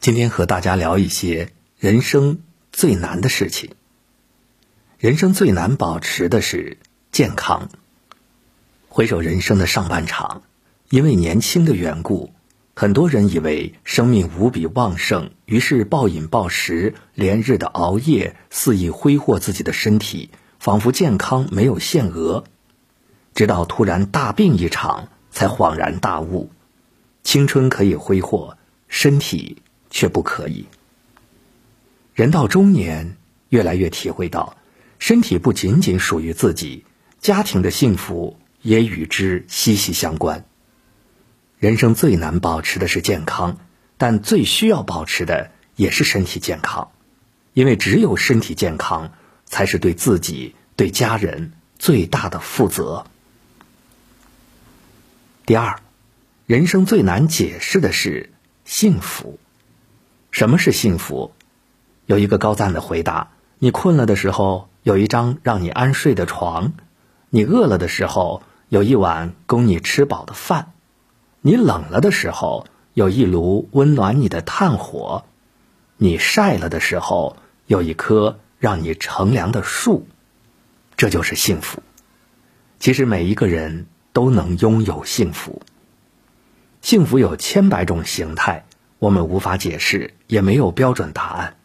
今天和大家聊一些人生最难的事情。人生最难保持的是健康。回首人生的上半场，因为年轻的缘故，很多人以为生命无比旺盛，于是暴饮暴食，连日的熬夜，肆意挥霍自己的身体，仿佛健康没有限额。直到突然大病一场，才恍然大悟：青春可以挥霍，身体。却不可以。人到中年，越来越体会到，身体不仅仅属于自己，家庭的幸福也与之息息相关。人生最难保持的是健康，但最需要保持的也是身体健康，因为只有身体健康，才是对自己、对家人最大的负责。第二，人生最难解释的是幸福。什么是幸福？有一个高赞的回答：你困了的时候，有一张让你安睡的床；你饿了的时候，有一碗供你吃饱的饭；你冷了的时候，有一炉温暖你的炭火；你晒了的时候，有一棵让你乘凉的树。这就是幸福。其实每一个人都能拥有幸福。幸福有千百种形态。我们无法解释，也没有标准答案，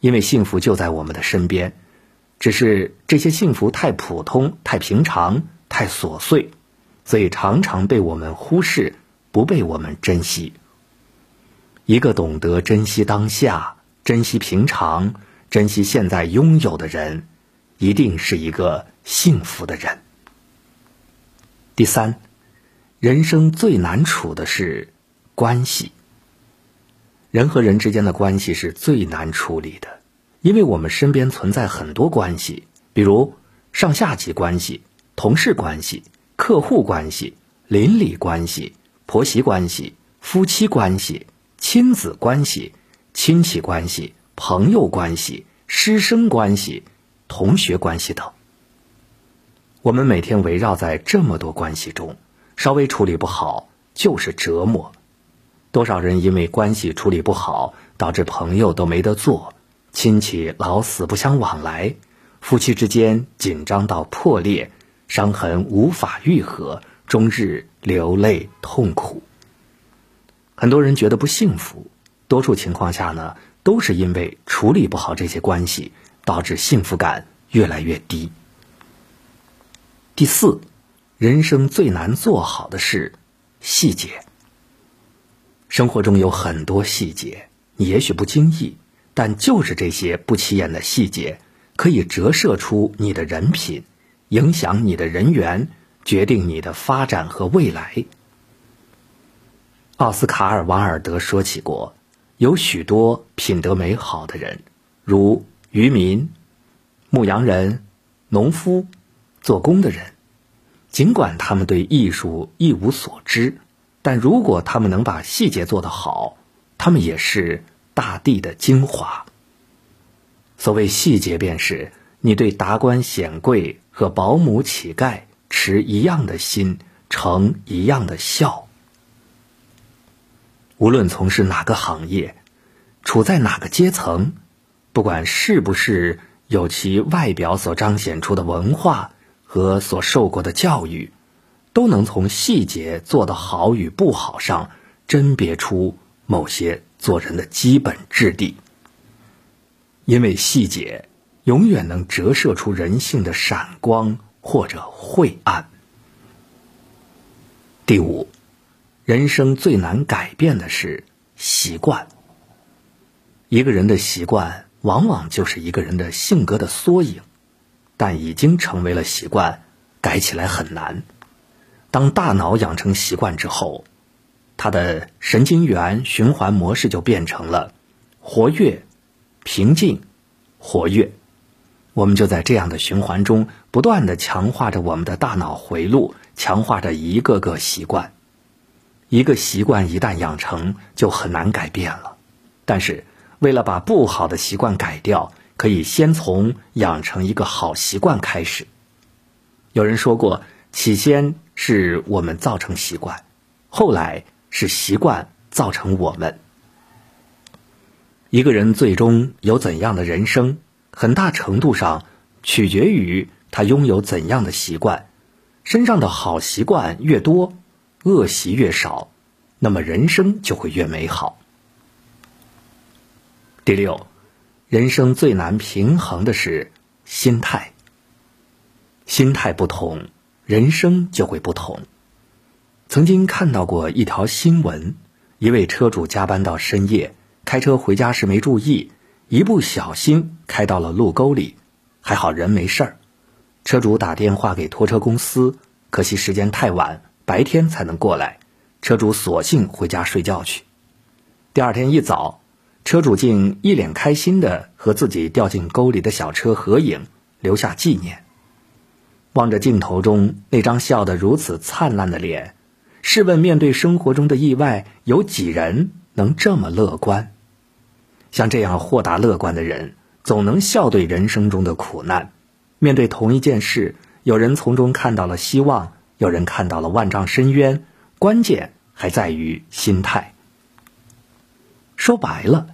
因为幸福就在我们的身边，只是这些幸福太普通、太平常、太琐碎，所以常常被我们忽视，不被我们珍惜。一个懂得珍惜当下、珍惜平常、珍惜现在拥有的人，一定是一个幸福的人。第三，人生最难处的是关系。人和人之间的关系是最难处理的，因为我们身边存在很多关系，比如上下级关系、同事关系、客户关系、邻里关系、婆媳关系、夫妻关系、亲子关系、亲戚关系、朋友关系、师生关系、同学关系等。我们每天围绕在这么多关系中，稍微处理不好就是折磨。多少人因为关系处理不好，导致朋友都没得做，亲戚老死不相往来，夫妻之间紧张到破裂，伤痕无法愈合，终日流泪痛苦。很多人觉得不幸福，多数情况下呢，都是因为处理不好这些关系，导致幸福感越来越低。第四，人生最难做好的是细节。生活中有很多细节，你也许不经意，但就是这些不起眼的细节，可以折射出你的人品，影响你的人缘，决定你的发展和未来。奥斯卡尔·王尔德说起过，有许多品德美好的人，如渔民、牧羊人、农夫、做工的人，尽管他们对艺术一无所知。但如果他们能把细节做得好，他们也是大地的精华。所谓细节，便是你对达官显贵和保姆乞丐持一样的心，呈一样的笑。无论从事哪个行业，处在哪个阶层，不管是不是有其外表所彰显出的文化和所受过的教育。都能从细节做得好与不好上甄别出某些做人的基本质地，因为细节永远能折射出人性的闪光或者晦暗。第五，人生最难改变的是习惯。一个人的习惯往往就是一个人的性格的缩影，但已经成为了习惯，改起来很难。当大脑养成习惯之后，它的神经元循环模式就变成了活跃、平静、活跃。我们就在这样的循环中不断的强化着我们的大脑回路，强化着一个个习惯。一个习惯一旦养成，就很难改变了。但是，为了把不好的习惯改掉，可以先从养成一个好习惯开始。有人说过，起先。是我们造成习惯，后来是习惯造成我们。一个人最终有怎样的人生，很大程度上取决于他拥有怎样的习惯。身上的好习惯越多，恶习越少，那么人生就会越美好。第六，人生最难平衡的是心态。心态不同，人生就会不同。曾经看到过一条新闻，一位车主加班到深夜。开车回家时没注意，一不小心开到了路沟里，还好人没事儿。车主打电话给拖车公司，可惜时间太晚，白天才能过来。车主索性回家睡觉去。第二天一早，车主竟一脸开心的和自己掉进沟里的小车合影，留下纪念。望着镜头中那张笑得如此灿烂的脸，试问面对生活中的意外，有几人能这么乐观？像这样豁达乐观的人，总能笑对人生中的苦难。面对同一件事，有人从中看到了希望，有人看到了万丈深渊。关键还在于心态。说白了，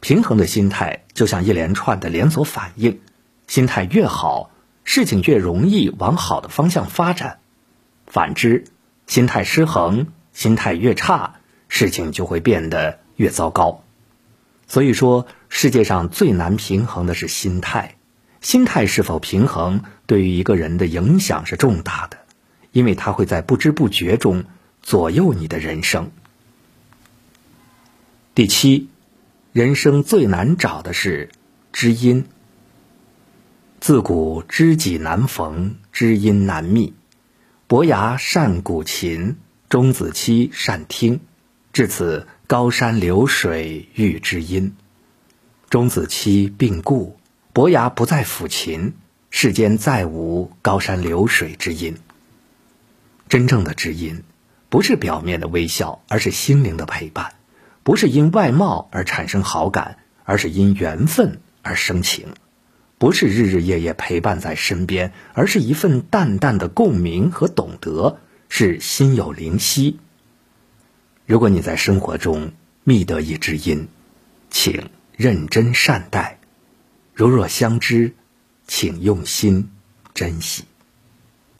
平衡的心态就像一连串的连锁反应，心态越好，事情越容易往好的方向发展；反之，心态失衡，心态越差，事情就会变得越糟糕。所以说，世界上最难平衡的是心态。心态是否平衡，对于一个人的影响是重大的，因为它会在不知不觉中左右你的人生。第七，人生最难找的是知音。自古知己难逢，知音难觅。伯牙善鼓琴，钟子期善听。至此。高山流水遇知音，钟子期病故，伯牙不再抚琴，世间再无高山流水之音。真正的知音，不是表面的微笑，而是心灵的陪伴；不是因外貌而产生好感，而是因缘分而生情；不是日日夜夜陪伴在身边，而是一份淡淡的共鸣和懂得，是心有灵犀。如果你在生活中觅得一知音，请认真善待；如若相知，请用心珍惜。